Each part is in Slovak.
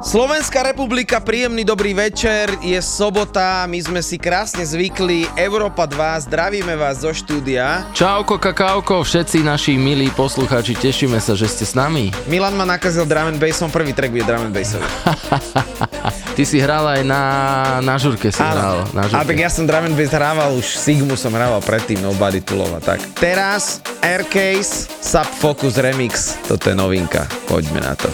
Slovenská republika, príjemný dobrý večer, je sobota, my sme si krásne zvykli, Európa 2, zdravíme vás zo štúdia. Čauko, kakauko, všetci naši milí poslucháči, tešíme sa, že ste s nami. Milan ma nakazil drum and bassom, prvý track bude drum and bassový. Ty si hral aj na, na žurke si hral. Na žurke. A tak ja som drum and bass hrával, už Sigmu som hrával predtým, Nobody to Love tak. Teraz Aircase, Sub Focus Remix, toto je novinka, poďme na to.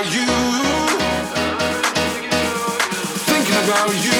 about you. Thinking about you.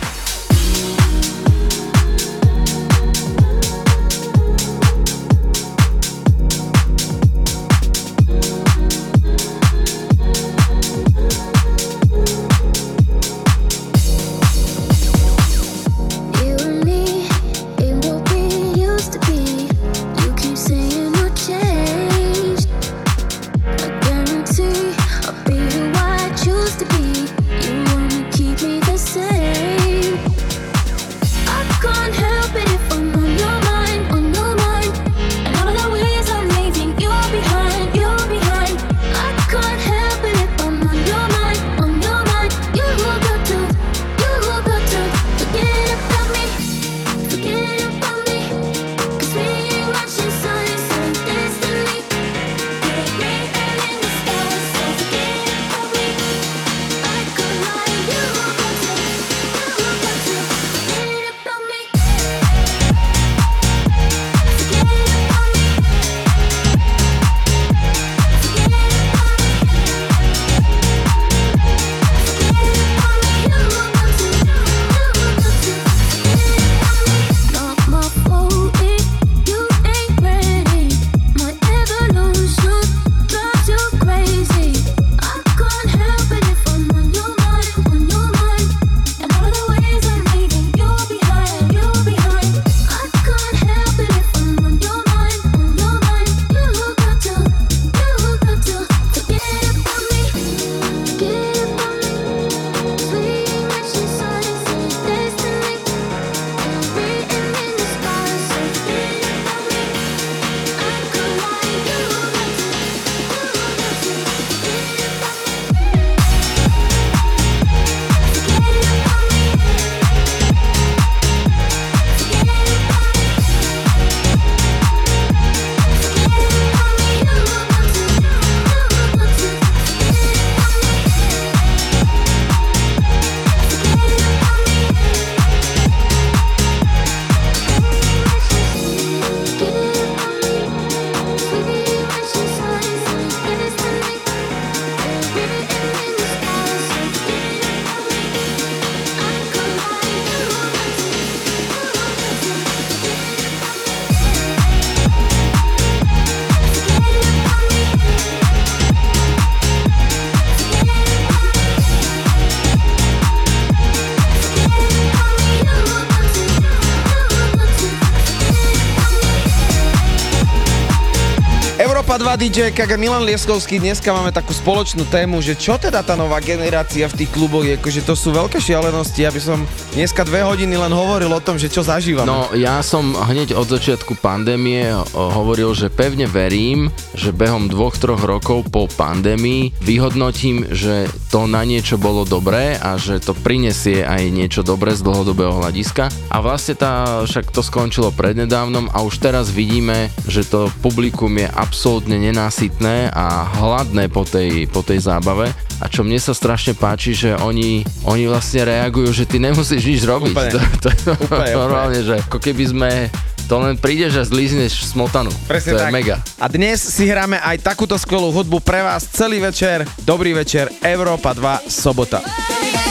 2 DJ KG Milan Lieskovský. Dneska máme takú spoločnú tému, že čo teda tá nová generácia v tých kluboch je, akože to sú veľké šialenosti. Ja by som dneska dve hodiny len hovoril o tom, že čo zažívame. No, ja som hneď od začiatku pandémie hovoril, že pevne verím, že behom dvoch, troch rokov po pandémii vyhodnotím, že to na niečo bolo dobré a že to prinesie aj niečo dobré z dlhodobého hľadiska. A vlastne tá, však to skončilo prednedávnom a už teraz vidíme, že to publikum je absolútne nenásytné a hladné po tej, po tej zábave. A čo mne sa strašne páči, že oni, oni vlastne reagujú, že ty nemusíš nič robiť. Úplne. To, to, Úplne, normálne, že ako keby sme to len prídeš a zlízneš smotanu. Presne to je tak. mega. A dnes si hráme aj takúto skvelú hudbu pre vás celý večer. Dobrý večer, Európa 2, sobota. Milan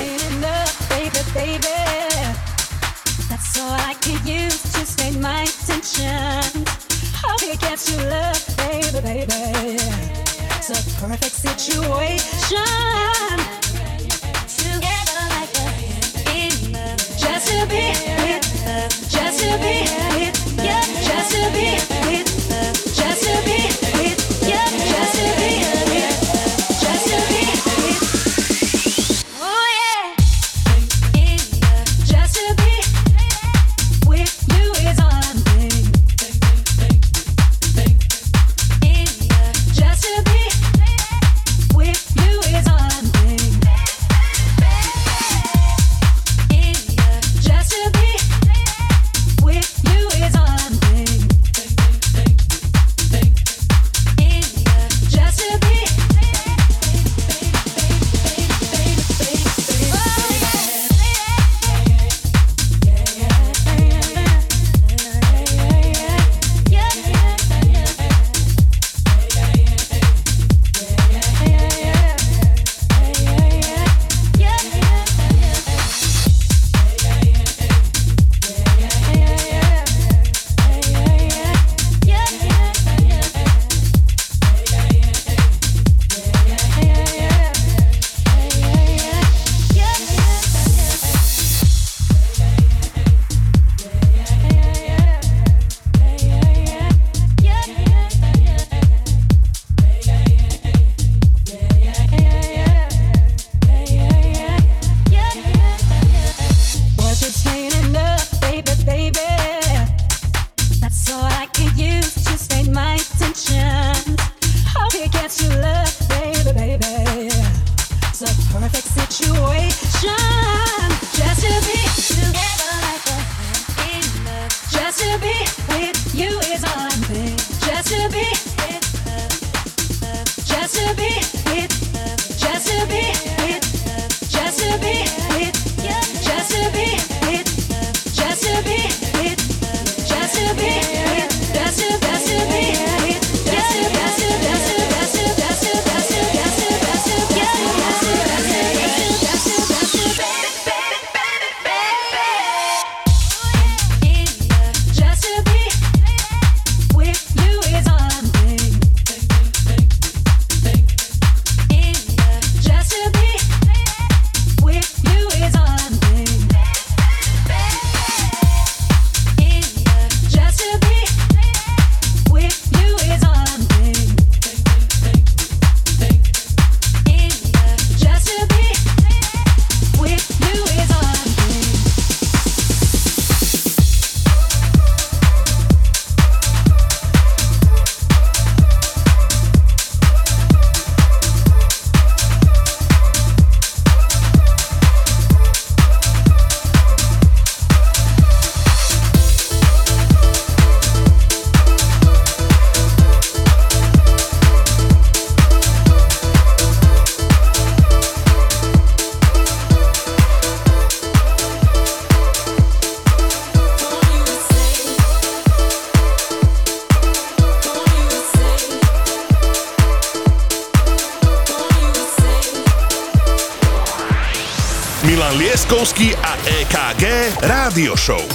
stayed my attention. Hope it gets you. Radio Show.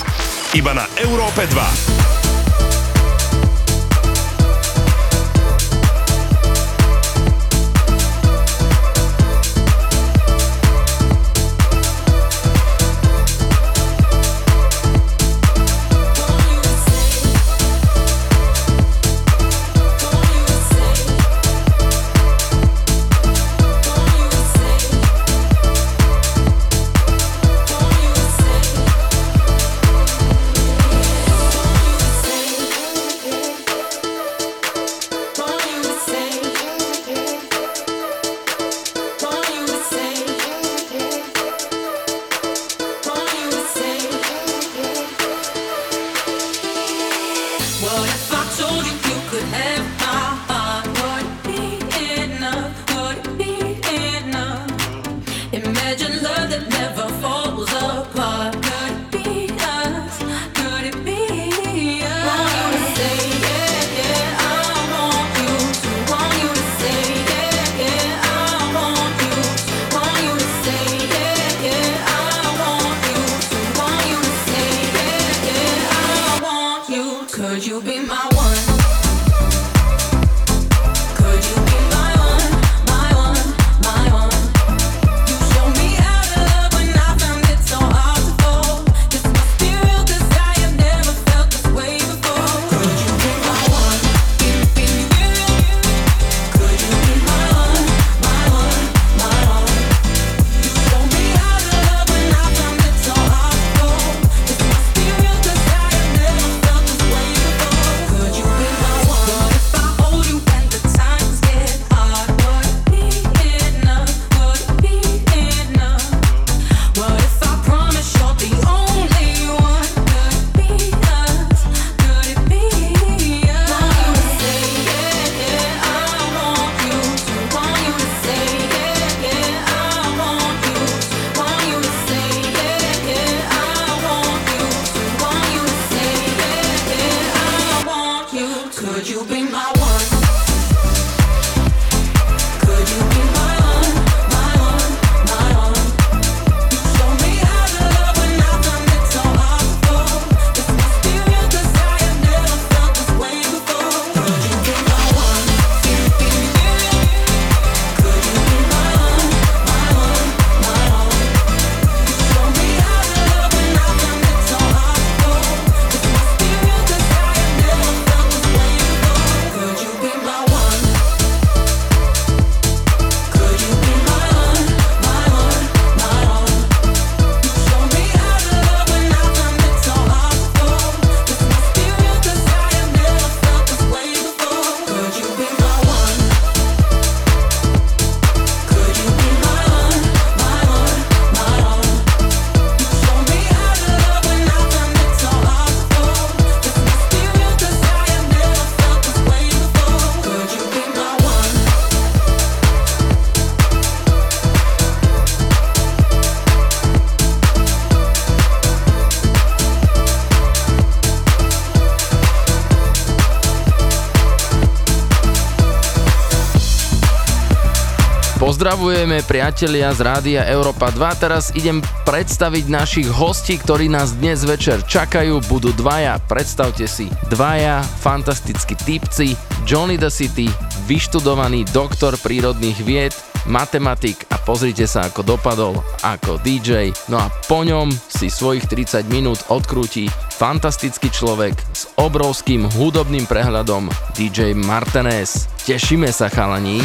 Pozdravujeme priatelia z Rádia Európa 2. Teraz idem predstaviť našich hostí, ktorí nás dnes večer čakajú. Budú dvaja, predstavte si, dvaja fantastickí typci. Johnny the City, vyštudovaný doktor prírodných vied, matematik a pozrite sa, ako dopadol ako DJ. No a po ňom si svojich 30 minút odkrúti fantastický človek s obrovským hudobným prehľadom DJ Martinez. Tešíme sa chalani.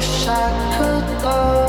Wish I could love.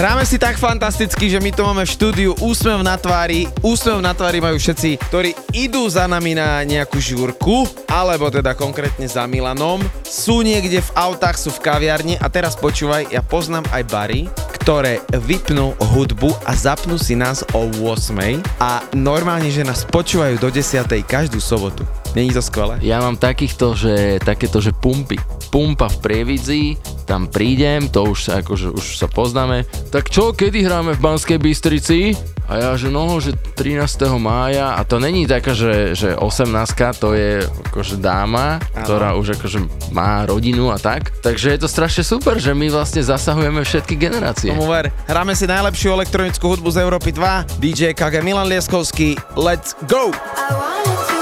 Hráme si tak fantasticky, že my tu máme v štúdiu úsmev na tvári. Úsmev na tvári majú všetci, ktorí idú za nami na nejakú žúrku, alebo teda konkrétne za Milanom. Sú niekde v autách, sú v kaviarni a teraz počúvaj, ja poznám aj bary, ktoré vypnú hudbu a zapnú si nás o 8 a normálne, že nás počúvajú do 10 každú sobotu. Není to skvelé? Ja mám takýchto, že takéto, že pumpy. Pumpa v Prievidzi, tam prídem, to už sa, akože, už sa poznáme. Tak čo, kedy hráme v Banskej Bystrici? A ja, že no, že 13. mája, a to není taká, že, že 18 to je akože dáma, Áno. ktorá už akože má rodinu a tak. Takže je to strašne super, že my vlastne zasahujeme všetky generácie. Tomu ver, hráme si najlepšiu elektronickú hudbu z Európy 2, DJ KG Milan Lieskovský, let's go! I wanna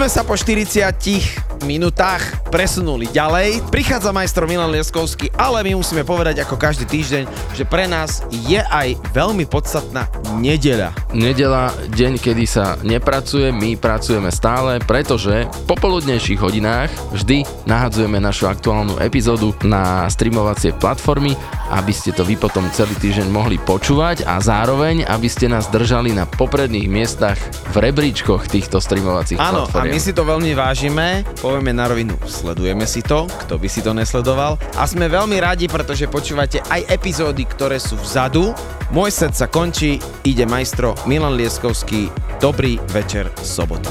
sme sa po 40 minútach presunuli ďalej. Prichádza majstro Milan Lieskovský, ale my musíme povedať ako každý týždeň, že pre nás je aj veľmi podstatná nedeľa. Nedeľa, deň, kedy sa nepracuje, my pracujeme stále, pretože po poludnejších hodinách vždy nahadzujeme našu aktuálnu epizódu na streamovacie platformy aby ste to vy potom celý týždeň mohli počúvať a zároveň, aby ste nás držali na popredných miestach v rebríčkoch týchto streamovacích Áno, a platform. my si to veľmi vážime, povieme na rovinu, sledujeme si to, kto by si to nesledoval a sme veľmi radi, pretože počúvate aj epizódy, ktoré sú vzadu. Môj set sa končí, ide majstro Milan Lieskovský, dobrý večer sobotu.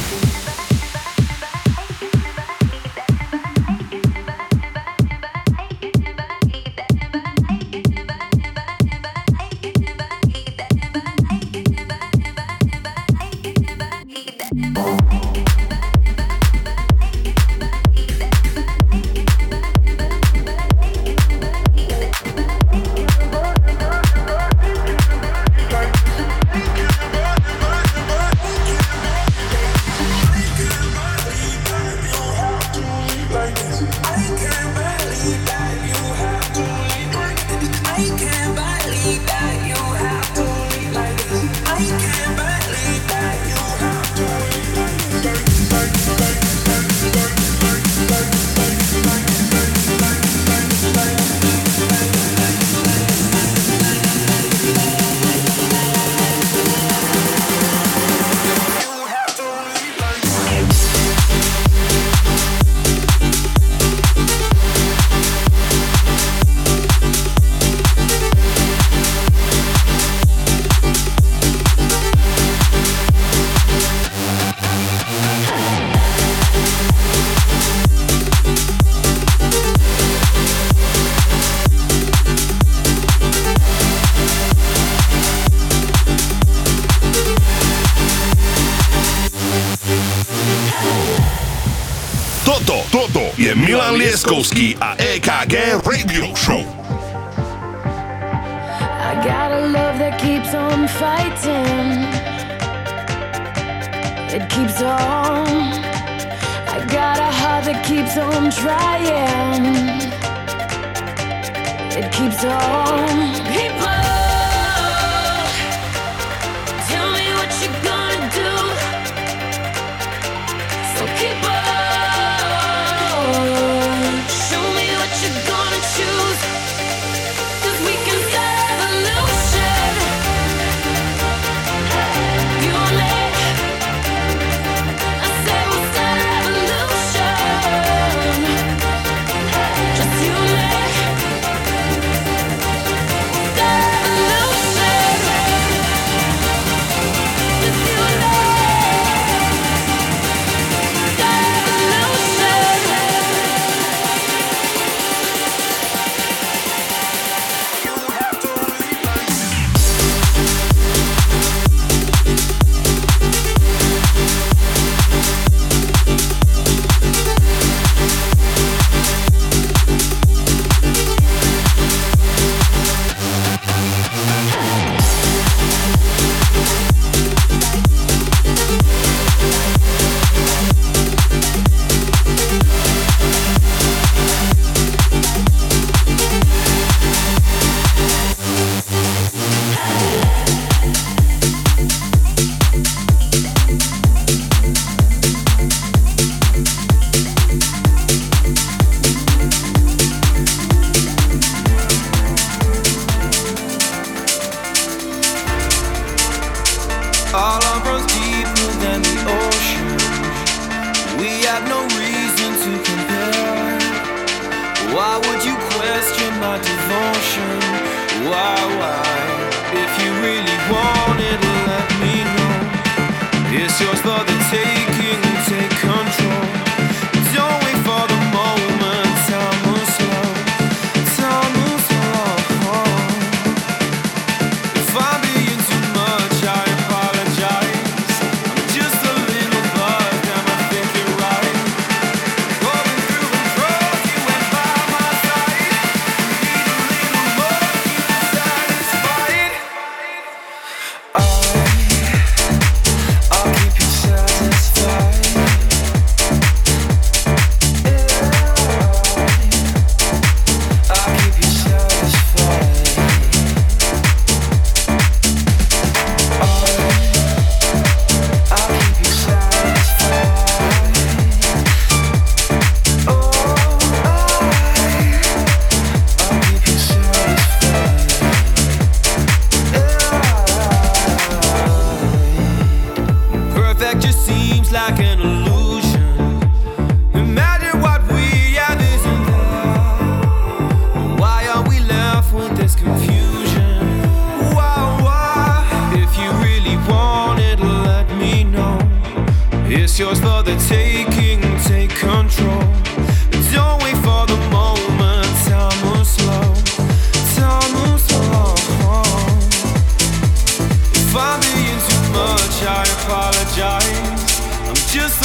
Toto, toto je Milan Lieskovský a EKG Radio Show. I got a love that keeps on fighting. It keeps on. I got a heart that keeps on trying. It keeps on.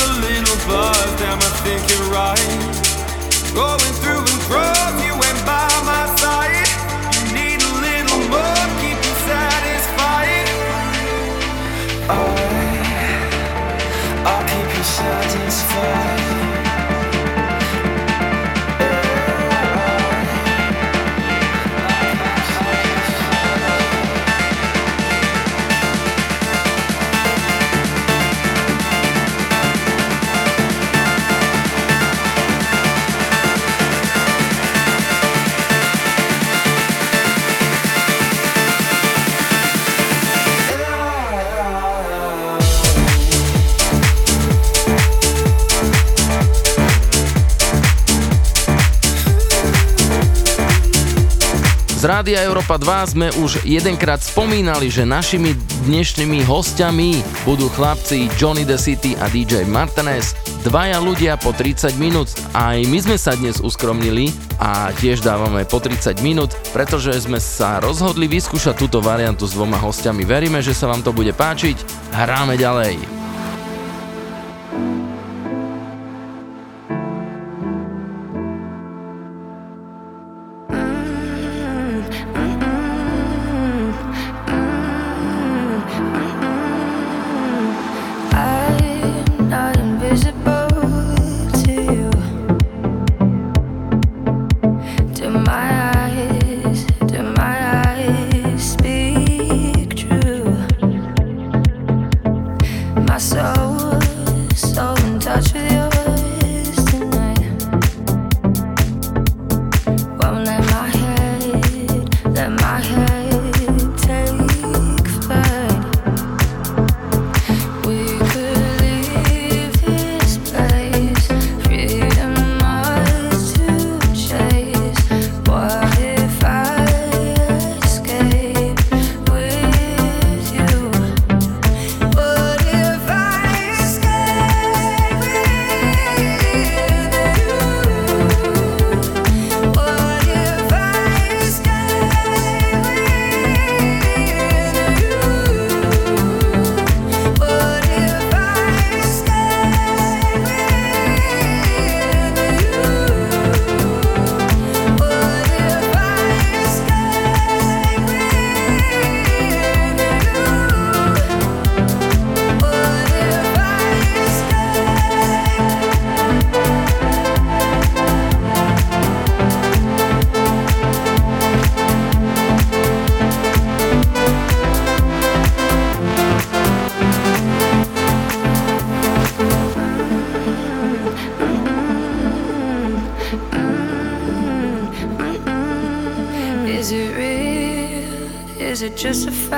a little buzz. Damn, I think right. Going through the rough, you went by my side. Rádia Európa 2 sme už jedenkrát spomínali, že našimi dnešnými hostiami budú chlapci Johnny the City a DJ Martinez. Dvaja ľudia po 30 minút. Aj my sme sa dnes uskromnili a tiež dávame po 30 minút, pretože sme sa rozhodli vyskúšať túto variantu s dvoma hostiami. Veríme, že sa vám to bude páčiť. Hráme ďalej. Is it just a fact?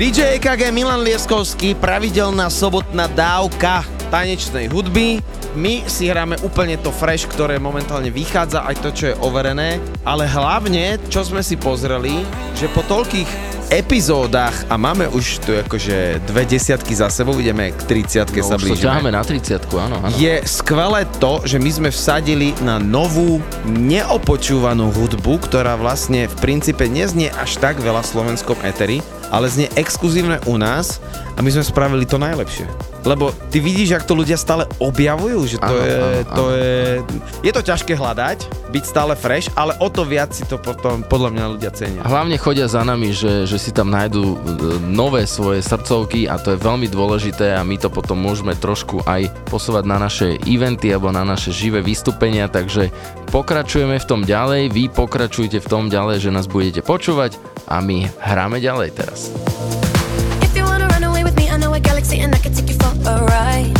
DJ EKG Milan Lieskovský, pravidelná sobotná dávka tanečnej hudby. My si hráme úplne to fresh, ktoré momentálne vychádza, aj to, čo je overené, ale hlavne, čo sme si pozreli, že po toľkých epizódach a máme už tu akože dve desiatky za sebou, ideme k 30 no, sa blížime. ťaháme na 30 áno, áno. Je skvelé to, že my sme vsadili na novú, neopočúvanú hudbu, ktorá vlastne v princípe neznie až tak veľa slovenskom eteri, ale znie exkluzívne u nás a my sme spravili to najlepšie. Lebo ty vidíš, ak to ľudia stále objavujú, že to, áno, je, áno, to áno. je... Je to ťažké hľadať, byť stále fresh, ale o to viac si to potom podľa mňa ľudia cenia. Hlavne chodia za nami, že, že si tam nájdú e, nové svoje srdcovky a to je veľmi dôležité a my to potom môžeme trošku aj posúvať na naše eventy alebo na naše živé vystúpenia, takže pokračujeme v tom ďalej, vy pokračujte v tom ďalej, že nás budete počúvať a my hráme ďalej teraz. alright.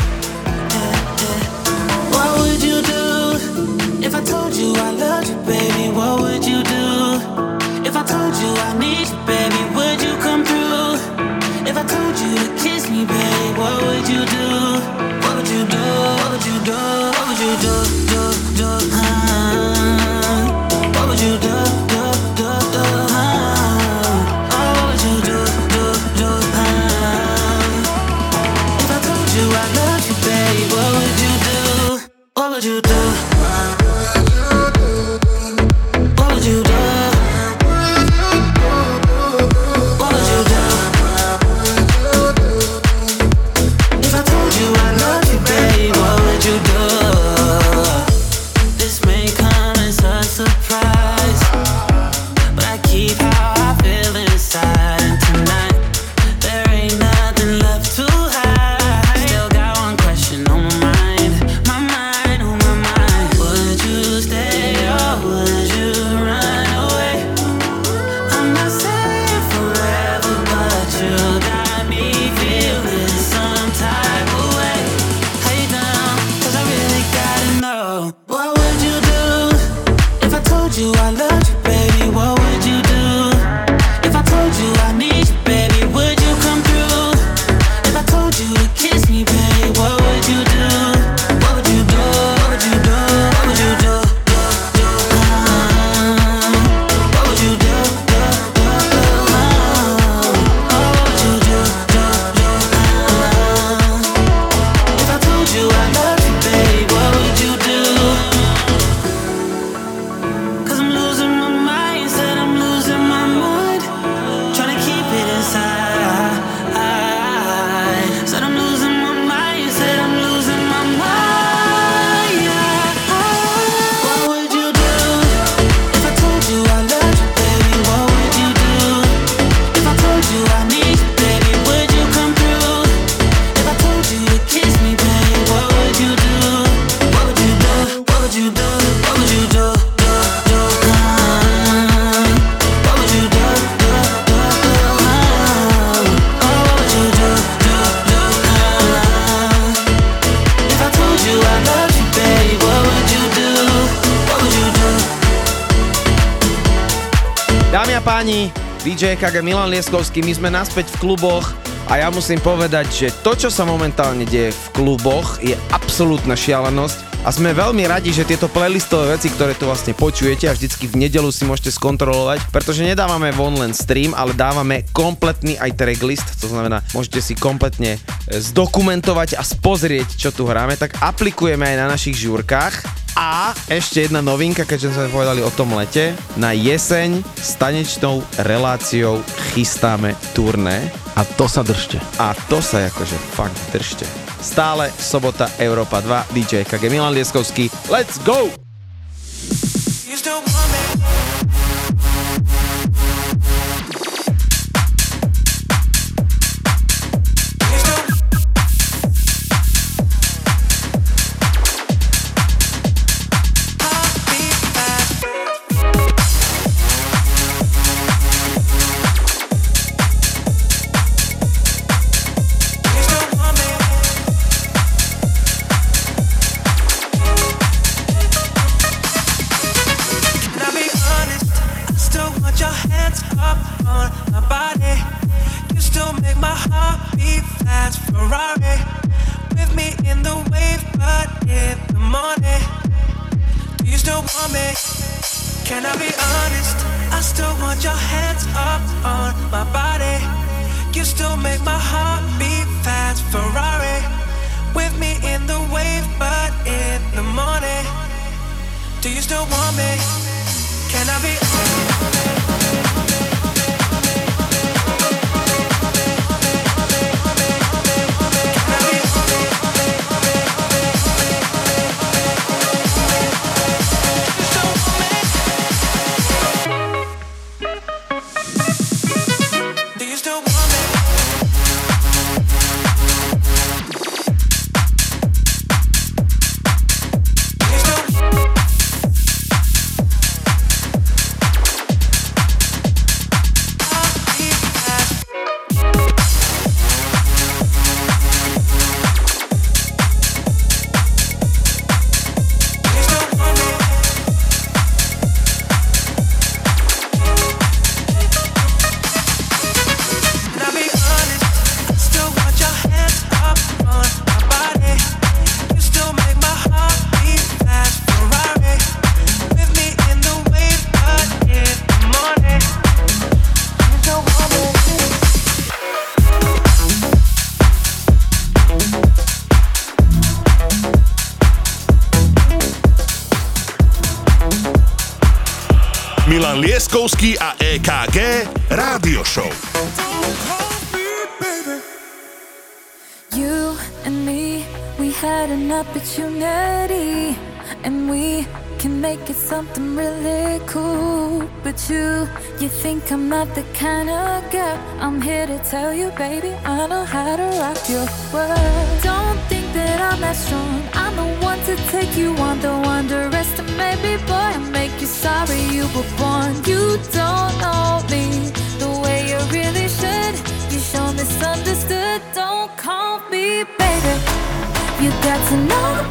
Milan Lieskovský, my sme naspäť v kluboch a ja musím povedať, že to, čo sa momentálne deje v kluboch, je absolútna šialenosť a sme veľmi radi, že tieto playlistové veci, ktoré tu vlastne počujete a vždycky v nedelu si môžete skontrolovať, pretože nedávame von len stream, ale dávame kompletný aj tracklist, to znamená, môžete si kompletne e, zdokumentovať a spozrieť, čo tu hráme, tak aplikujeme aj na našich žúrkach a ešte jedna novinka, keďže sme povedali o tom lete. Na jeseň s tanečnou reláciou chystáme turné. A to sa držte. A to sa akože fakt držte. Stále sobota Európa 2, DJ KG Milan Lieskovský. Let's go! Leskovský a EKG Rádio Show. You and me, we had an opportunity And we can make it something really cool. But you, you think I'm not the kind of girl? I'm here to tell you, baby, I know how to rock your world. Don't think that I'm that strong. I'm the one to take you on. Don't underestimate me, boy. I make you sorry you were born. You don't know me the way you really should. You show misunderstood. Don't call me baby. You got to know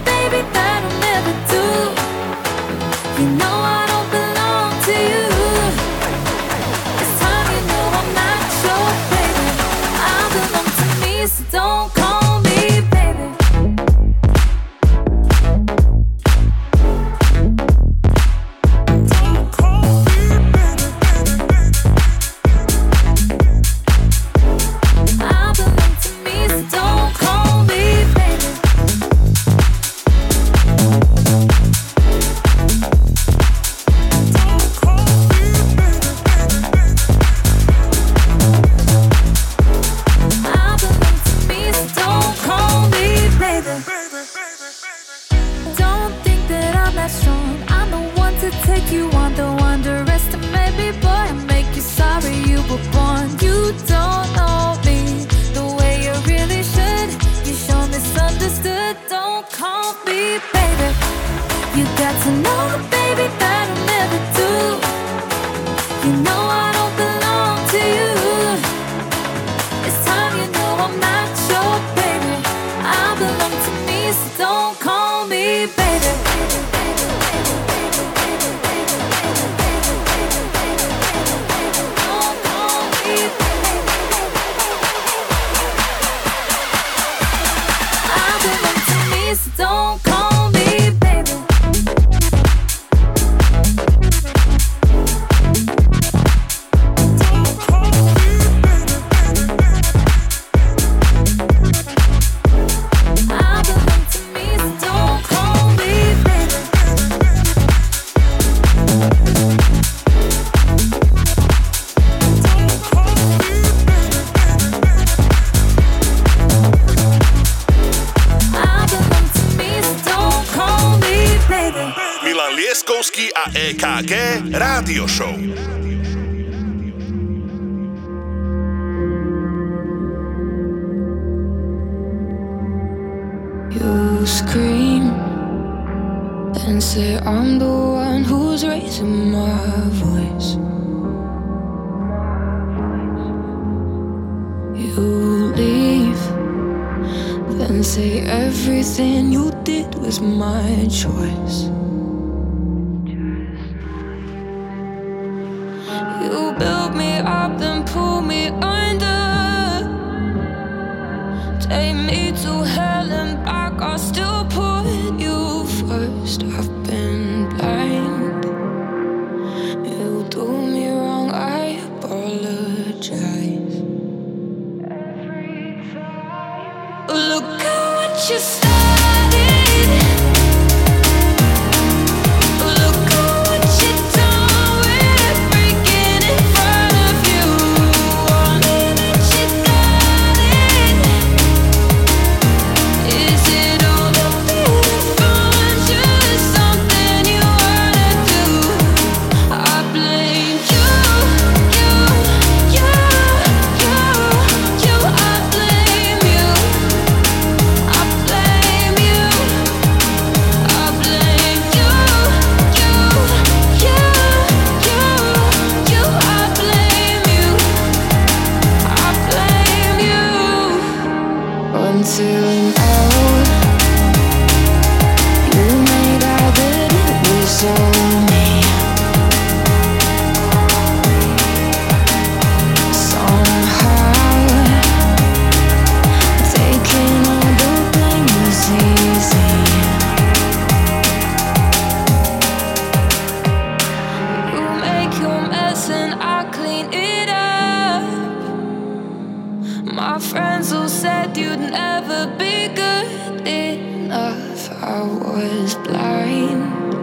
my friends all said you'd never be good enough. I was blind.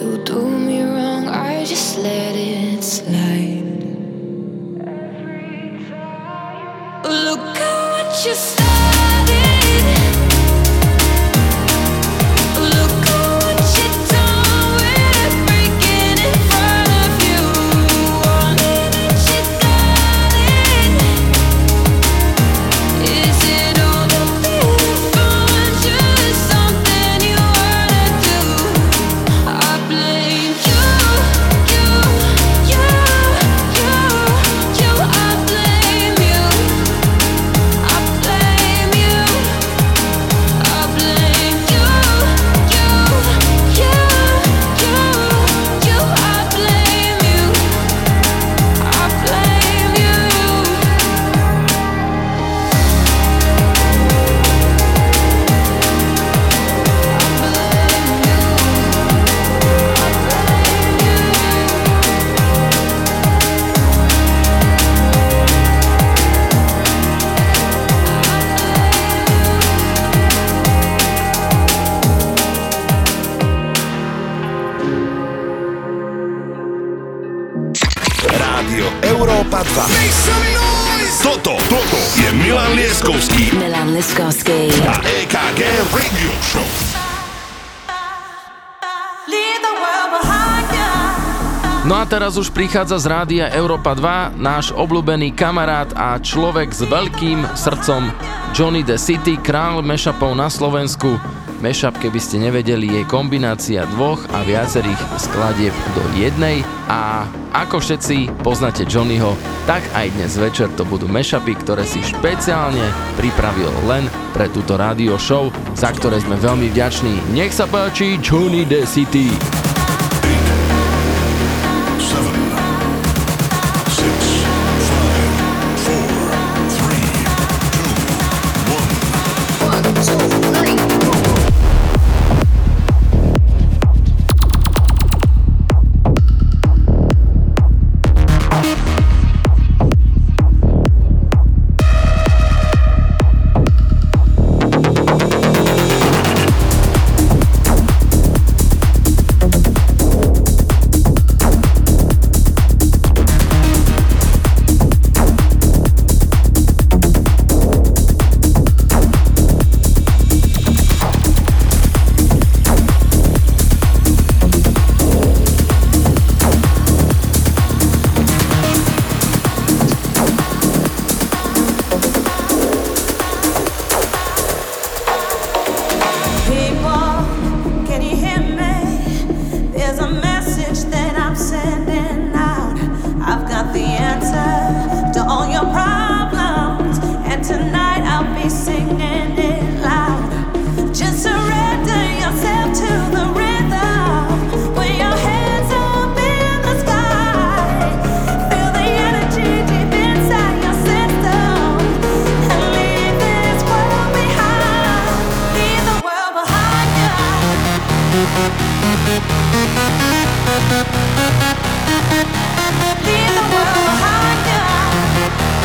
You do me wrong, I just let it slide. Look at what you. už prichádza z rádia Európa 2 náš obľúbený kamarát a človek s veľkým srdcom Johnny the City, král mešapov na Slovensku. Mešap, keby ste nevedeli, je kombinácia dvoch a viacerých skladieb do jednej a ako všetci poznáte Johnnyho, tak aj dnes večer to budú mešapy, ktoré si špeciálne pripravil len pre túto rádio show, za ktoré sme veľmi vďační. Nech sa páči Johnny the City!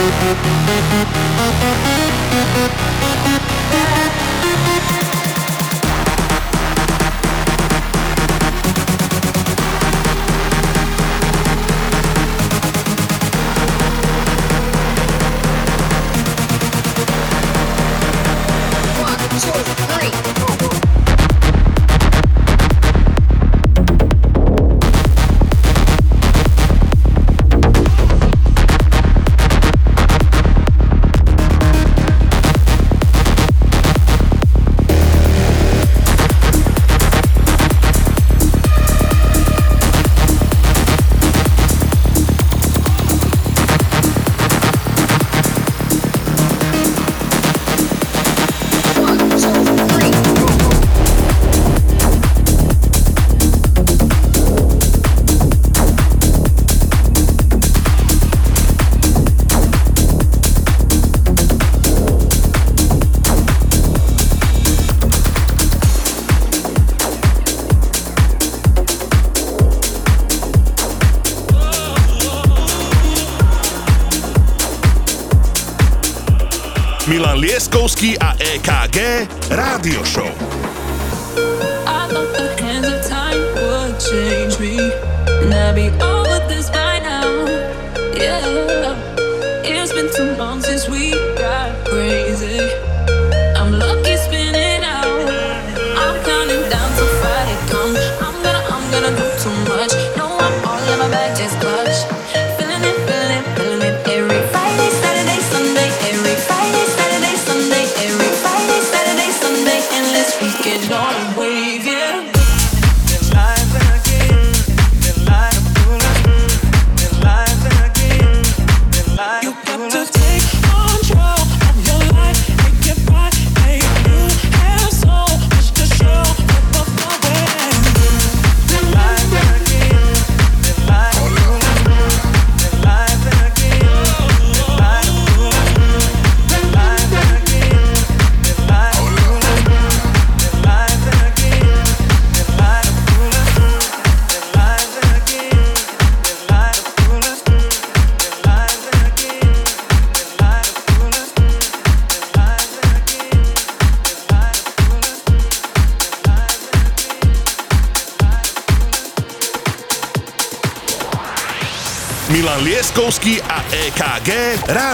Thank Rádio Show.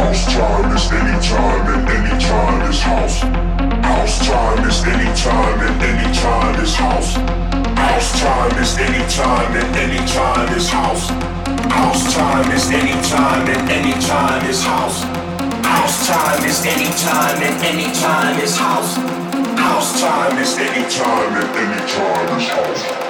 House. Time is anytime and anytime is house. House time is anytime and anytime is house. House time is anytime and anytime is house. House time is anytime and anytime is house. House time is anytime and anytime is house. House time is anytime and anytime is. House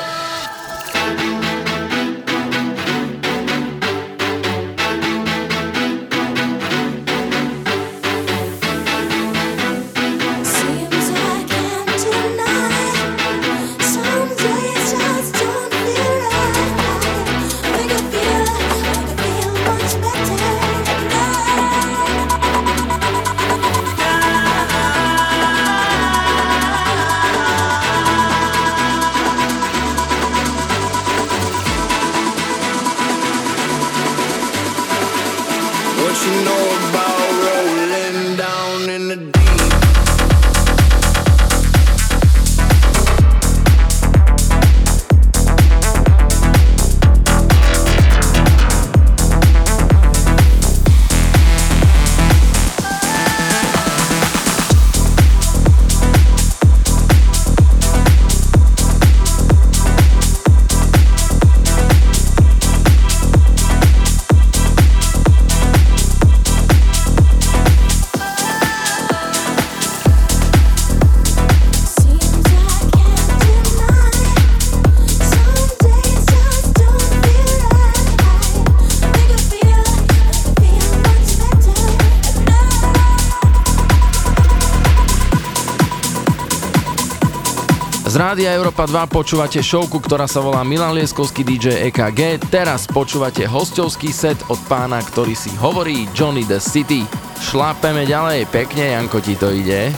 Rádia Európa 2 počúvate šovku, ktorá sa volá Milan Lieskovský DJ EKG. Teraz počúvate hostovský set od pána, ktorý si hovorí Johnny the City. Šlápeme ďalej, pekne, Janko ti to ide.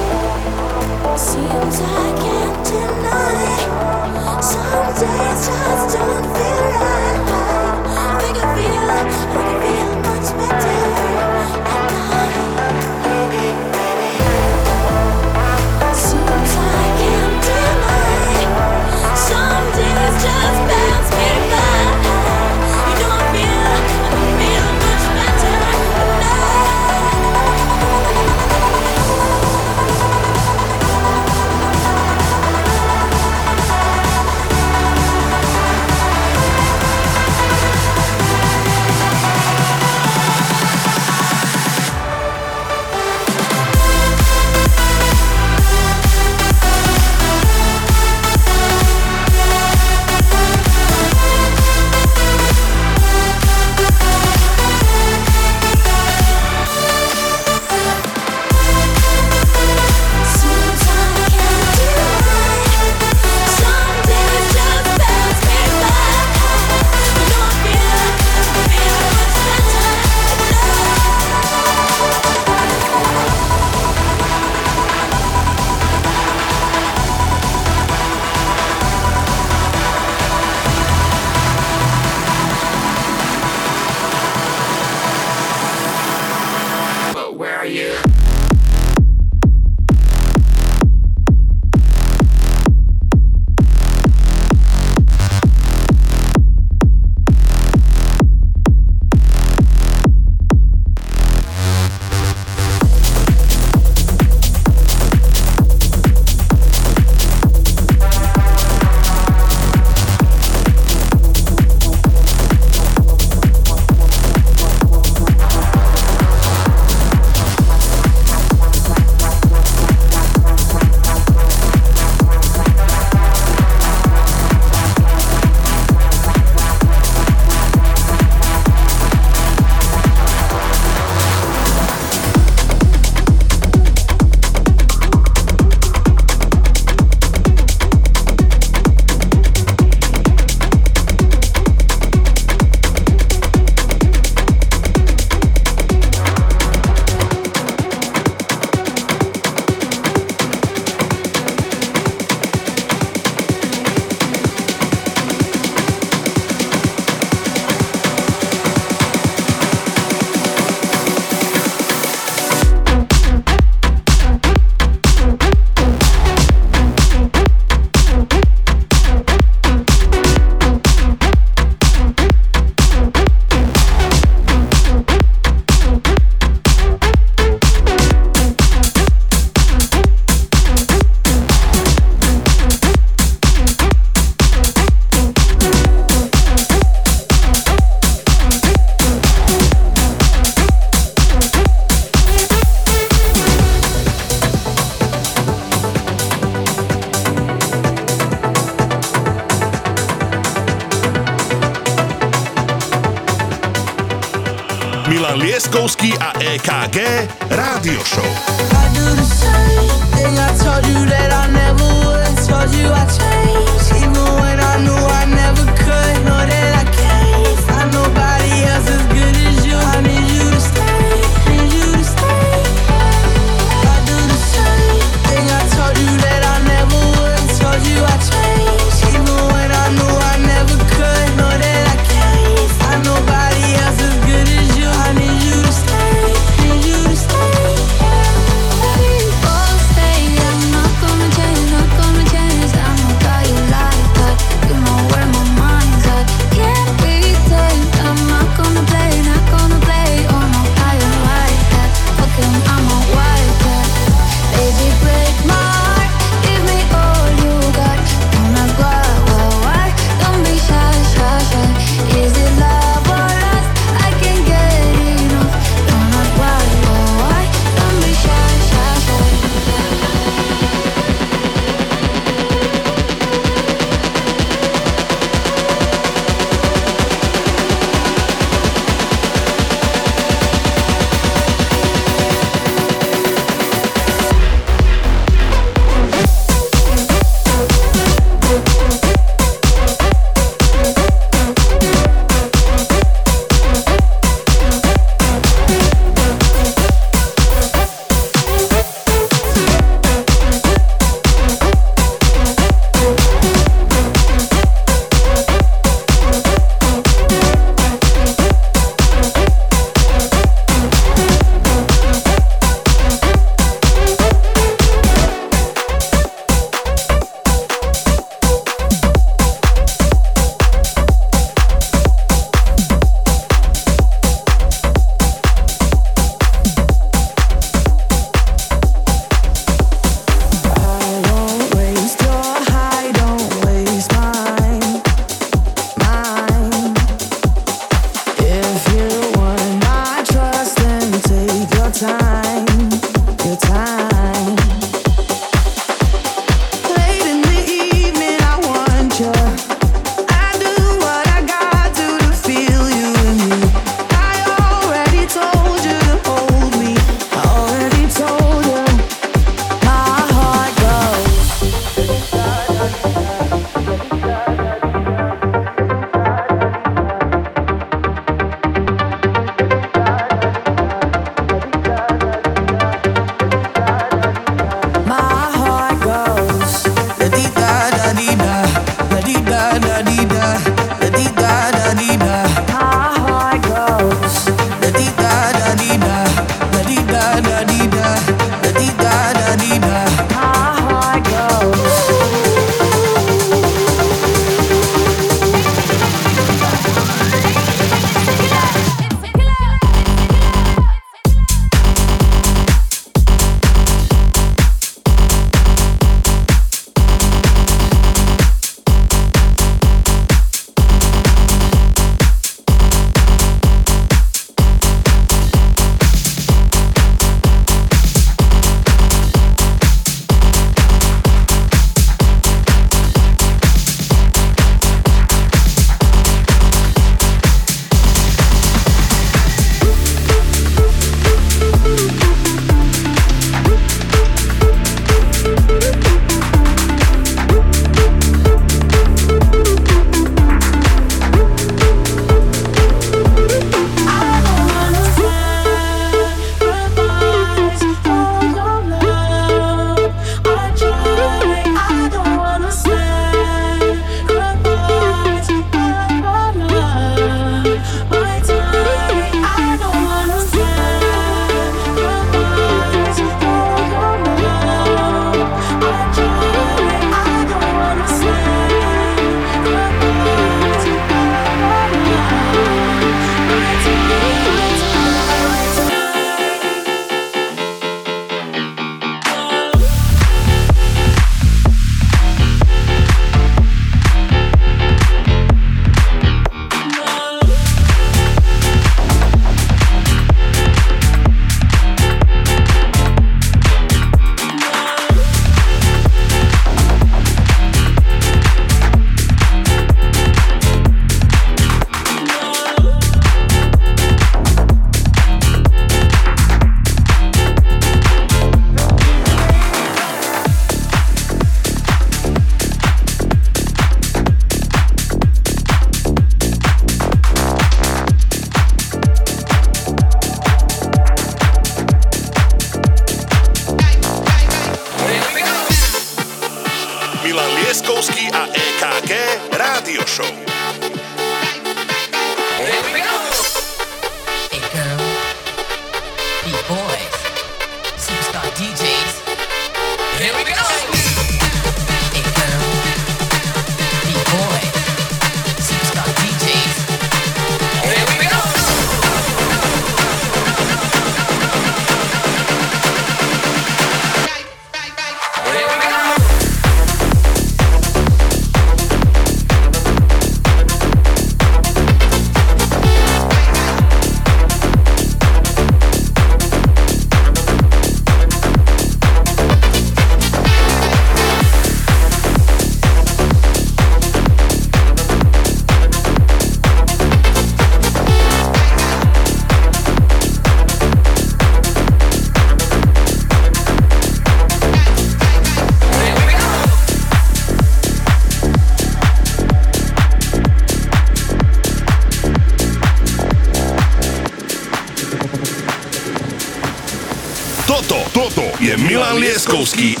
Lieskovský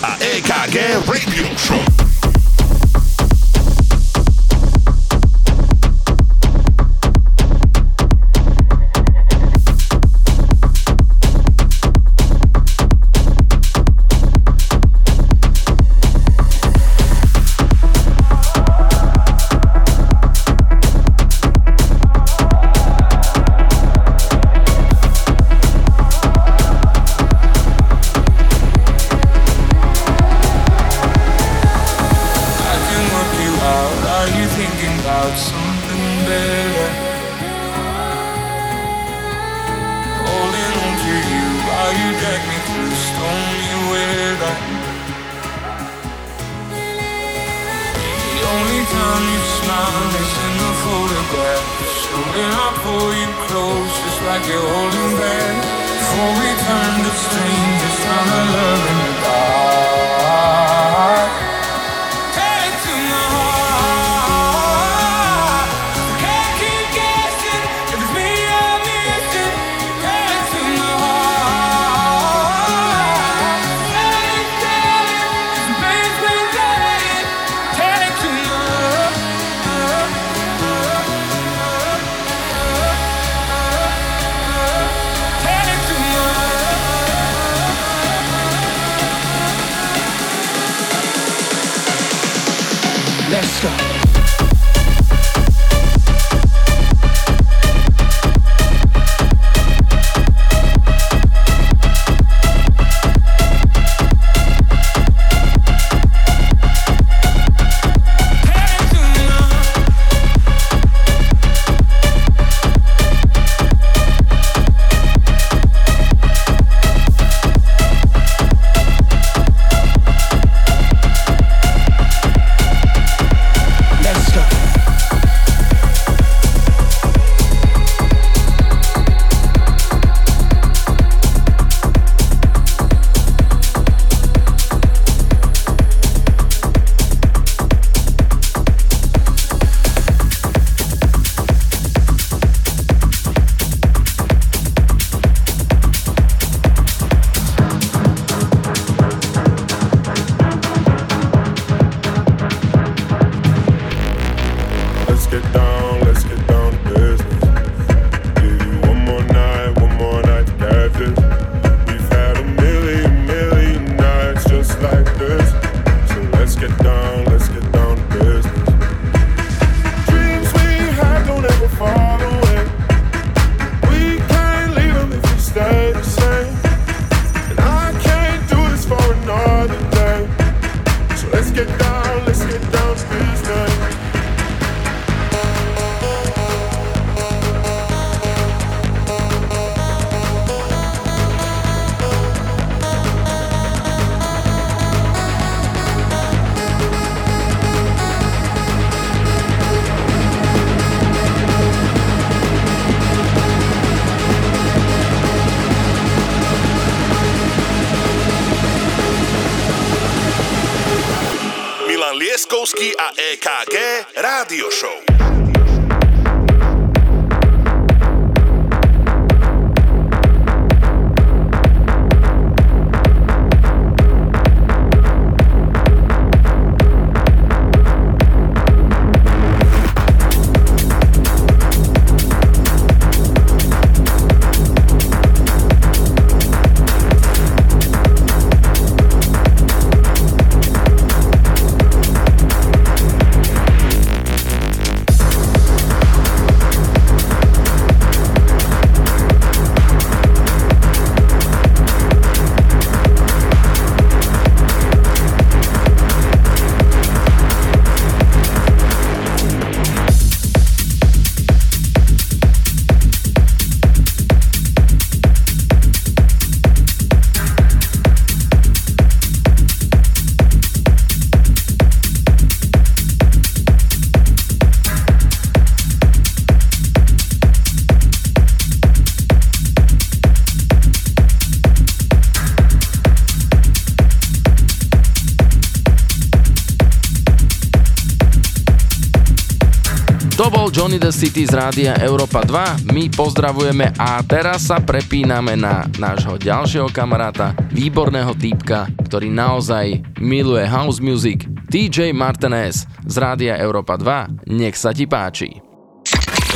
Johnny the City z rádia Európa 2. My pozdravujeme a teraz sa prepíname na nášho ďalšieho kamaráta, výborného týpka, ktorý naozaj miluje house music, DJ Martinez z rádia Európa 2. Nech sa ti páči.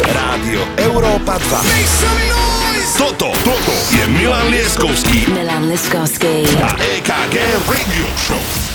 Rádio Európa 2. Toto, toto je Milan Lieskovský Milan Liskovský. a EKG Radio Show.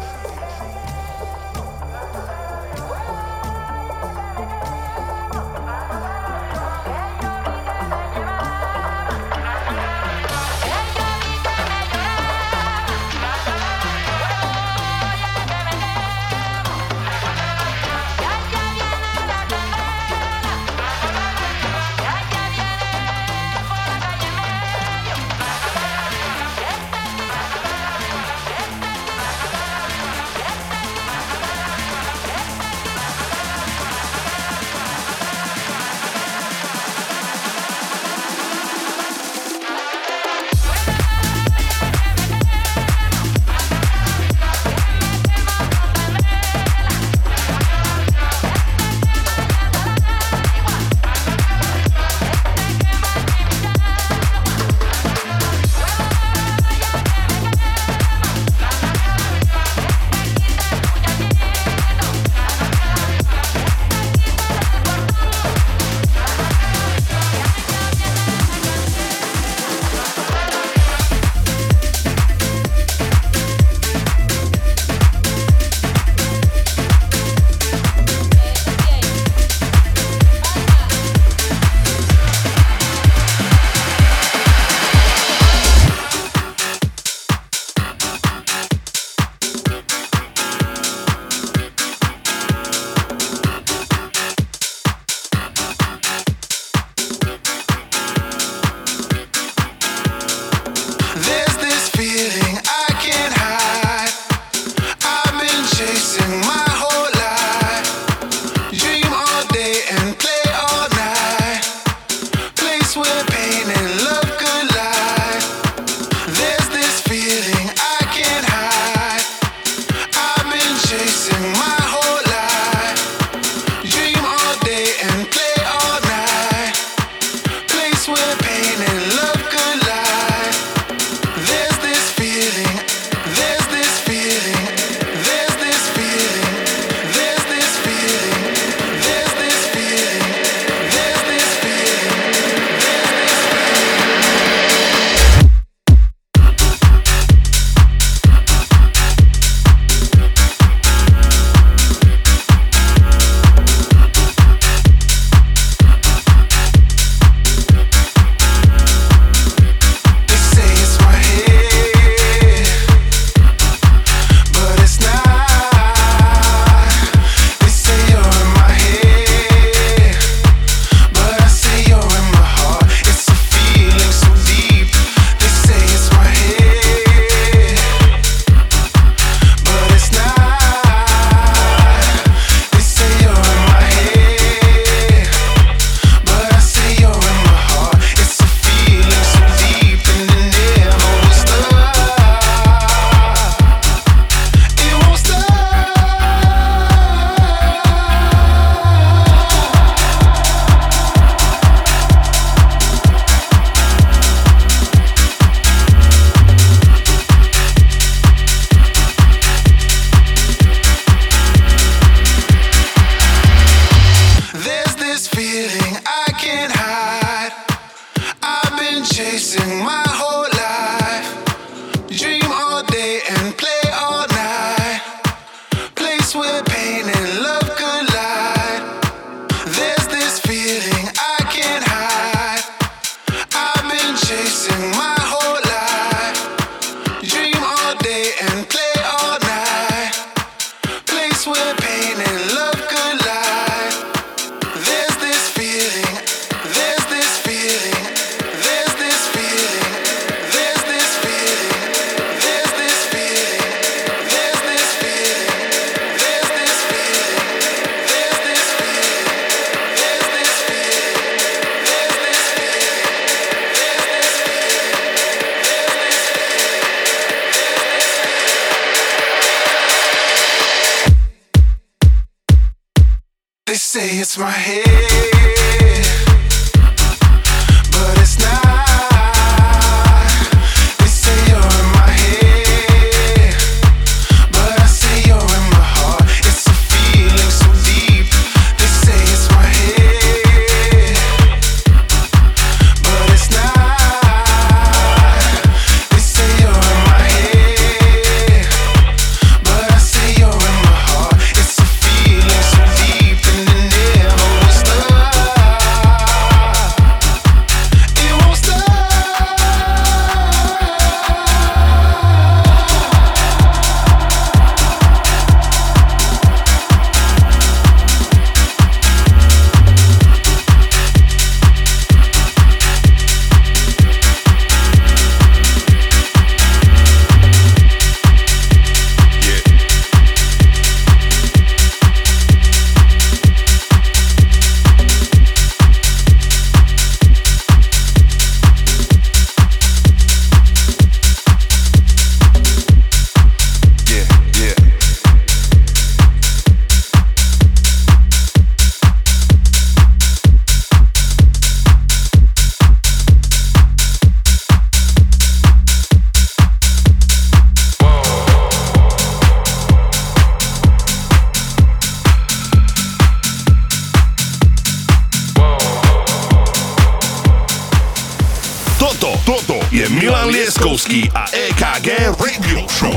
je Milan Lieskovský a EKG Radio Show.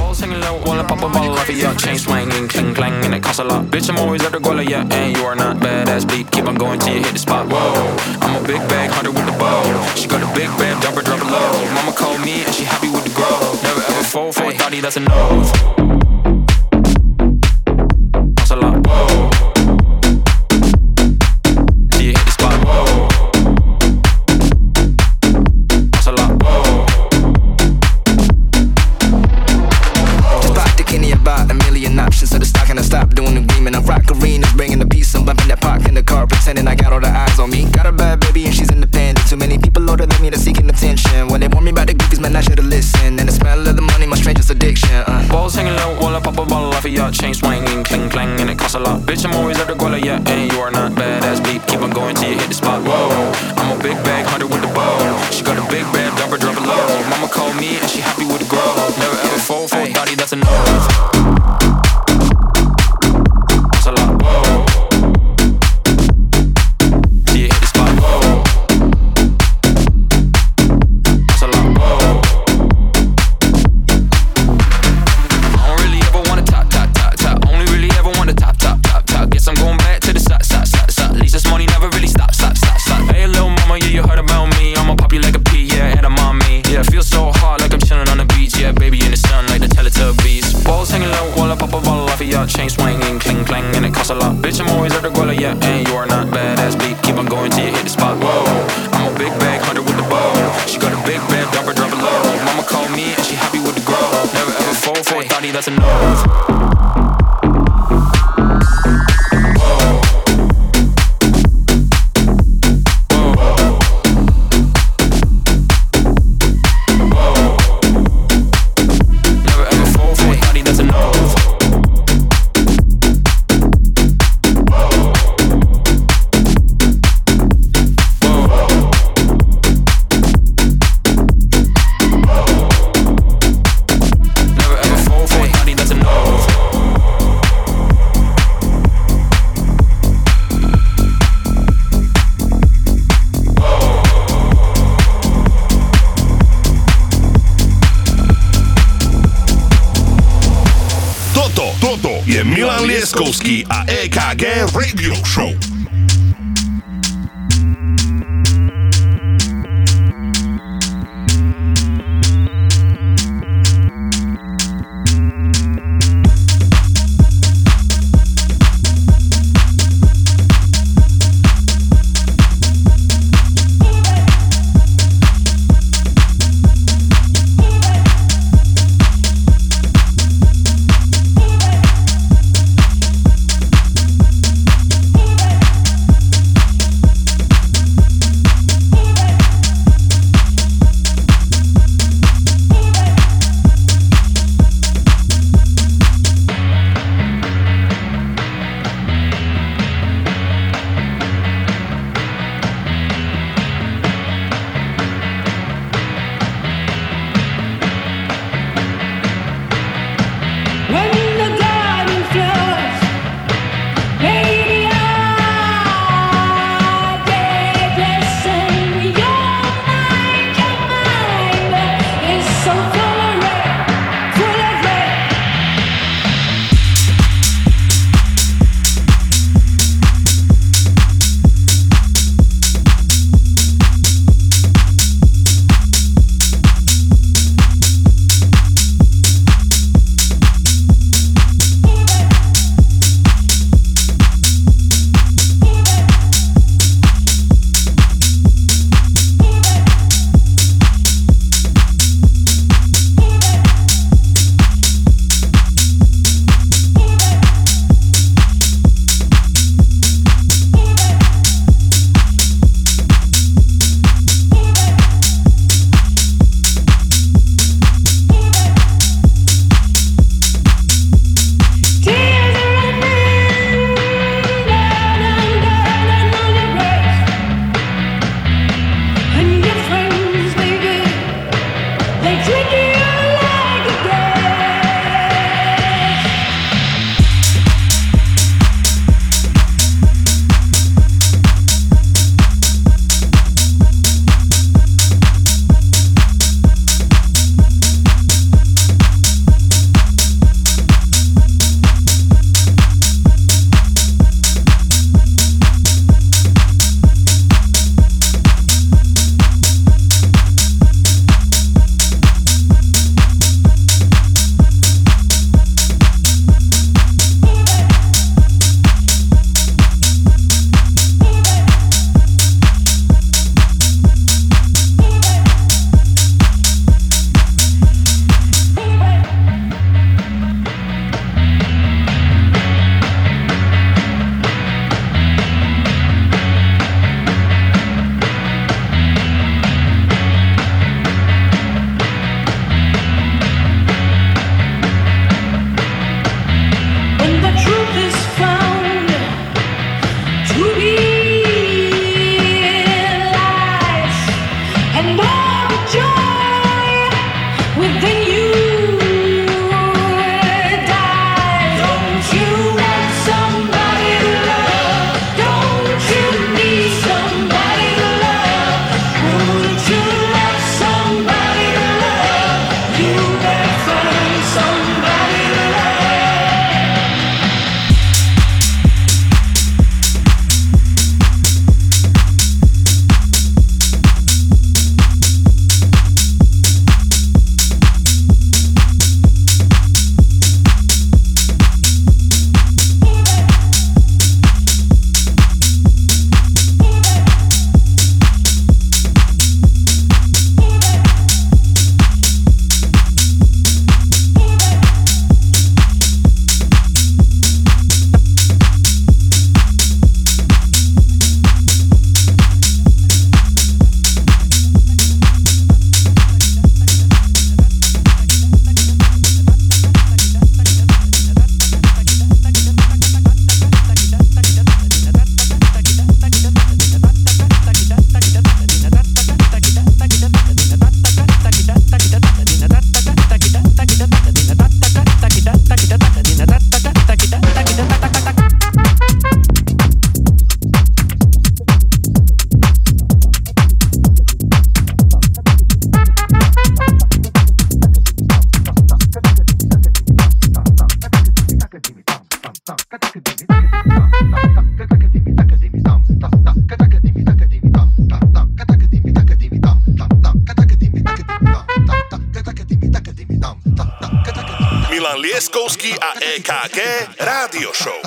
Wanna pop a ball off your chain swinging, clang clang, and it costs a lot. Bitch, I'm always at the goal yeah, and you are not badass beat. Keep on going till you hit the spot. Whoa, I'm a big bag hunter with the bow. She got a big bag, dumper, drop it low. Mama called me and she happy with the grow. Never ever fall for a daddy that's a no. uh. Balls hanging low while I pop a ball off of your chain swinging, clang clang, and it costs a lot. Bitch, I'm always at the guala, yeah, and you are not badass beep. Keep on going till you hit the spot. Whoa, I'm a big bag hunter with the bow. She got a big bag, dumper, drop it low. Mama called me and she happy with the grow. Never ever fall for a that's a no. EKG Rádio Show.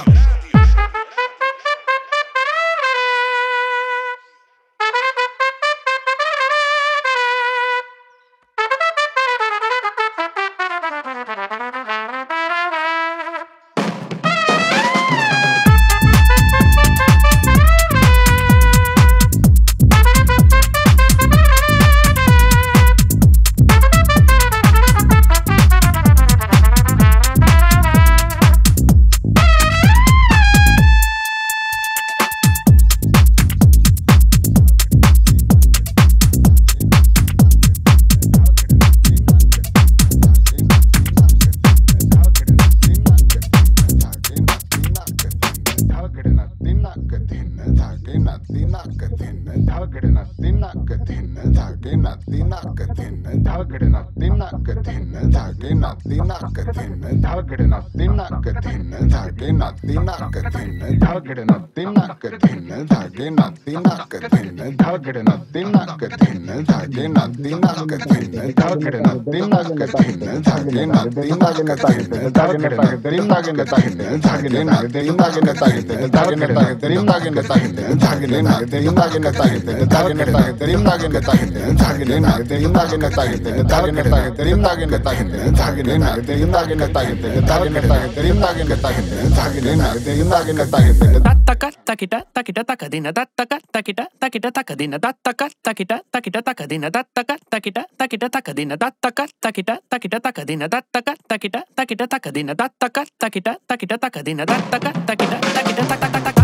Taca, takita takita takadina tattaka takita takita takadina tattaka takita takita takadina tattaka takita takita takadina tattaka takita takita takadina tattaka takita takita takadina tattaka takita takita takadina tattaka takita takita tattaka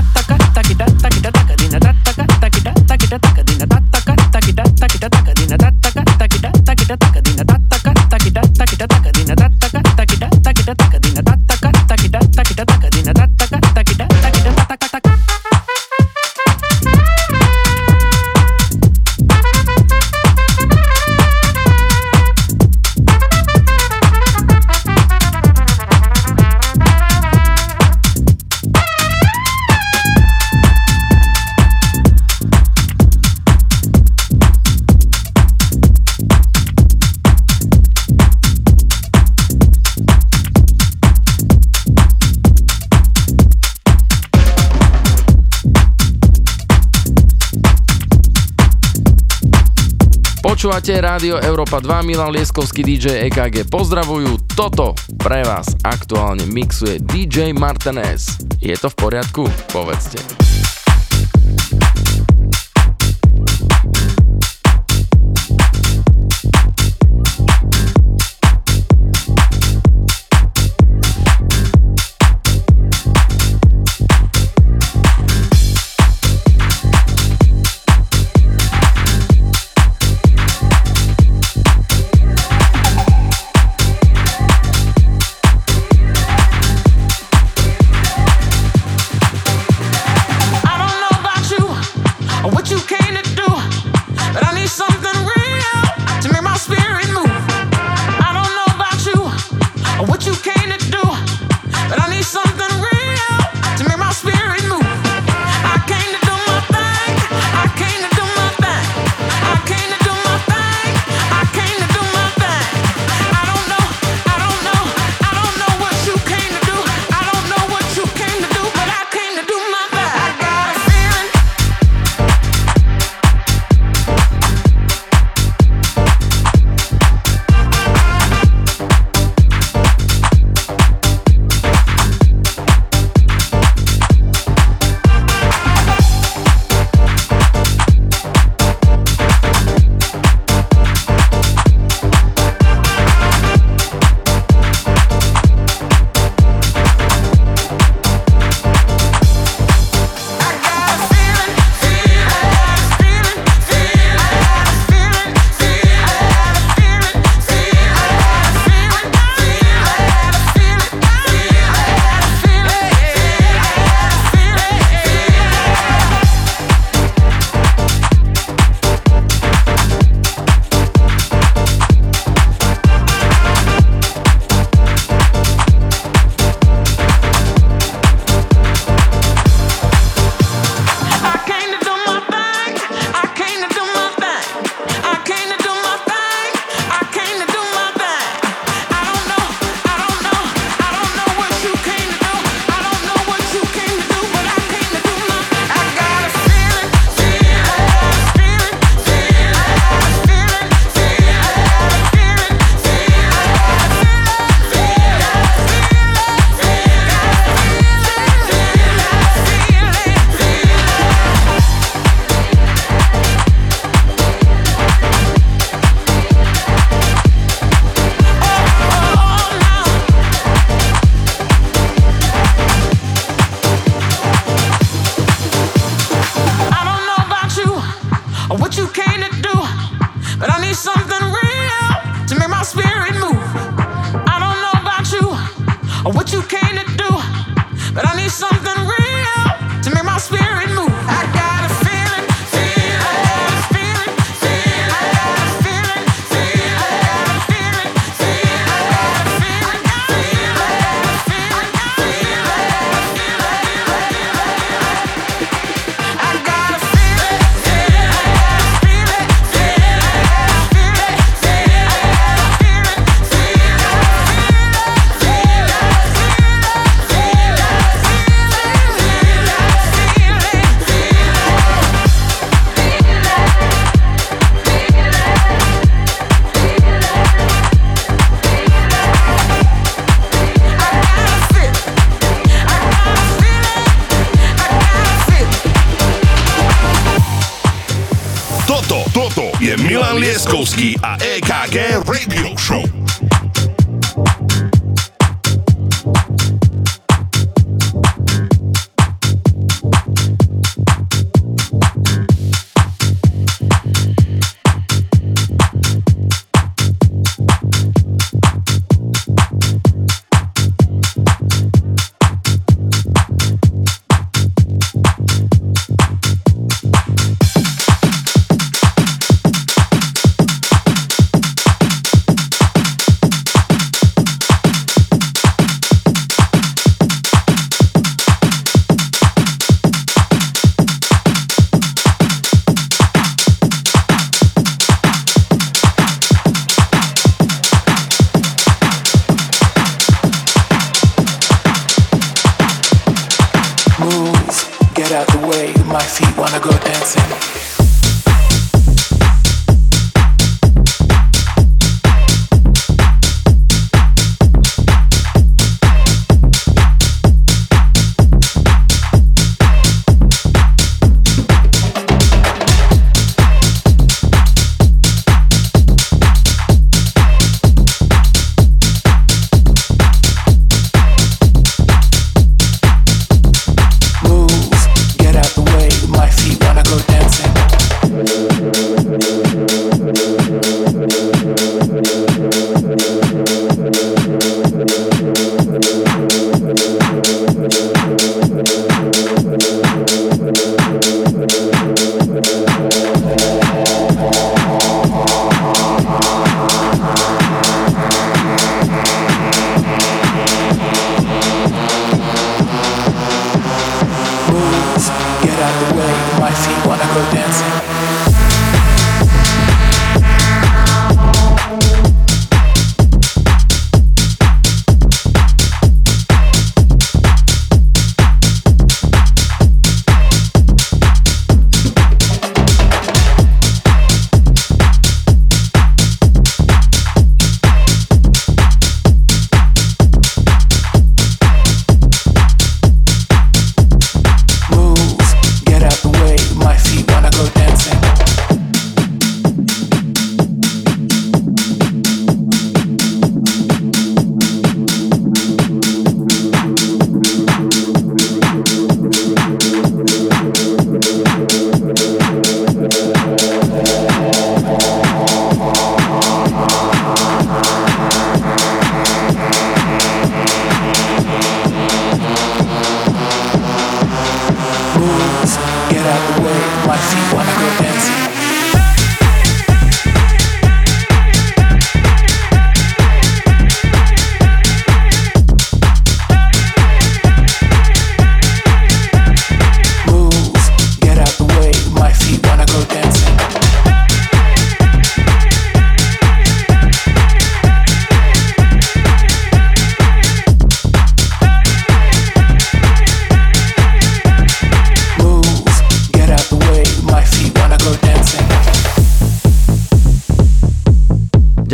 Počúvate Rádio Európa 2, Milan Lieskovský DJ EKG pozdravujú. Toto pre vás aktuálne mixuje DJ Martinez. Je to v poriadku? Povedzte. What you can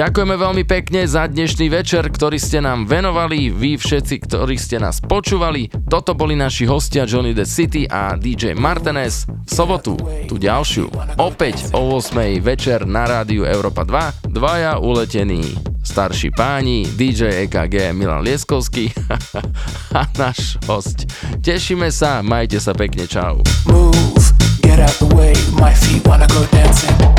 Ďakujeme veľmi pekne za dnešný večer, ktorý ste nám venovali, vy všetci, ktorí ste nás počúvali. Toto boli naši hostia Johnny the City a DJ Martinez v sobotu, tú ďalšiu, opäť o 8. večer na rádiu Európa 2, dvaja uletení starší páni, DJ EKG Milan Lieskovský a náš host. Tešíme sa, majte sa pekne, čau. Move, get out the way, my feet wanna go dancing.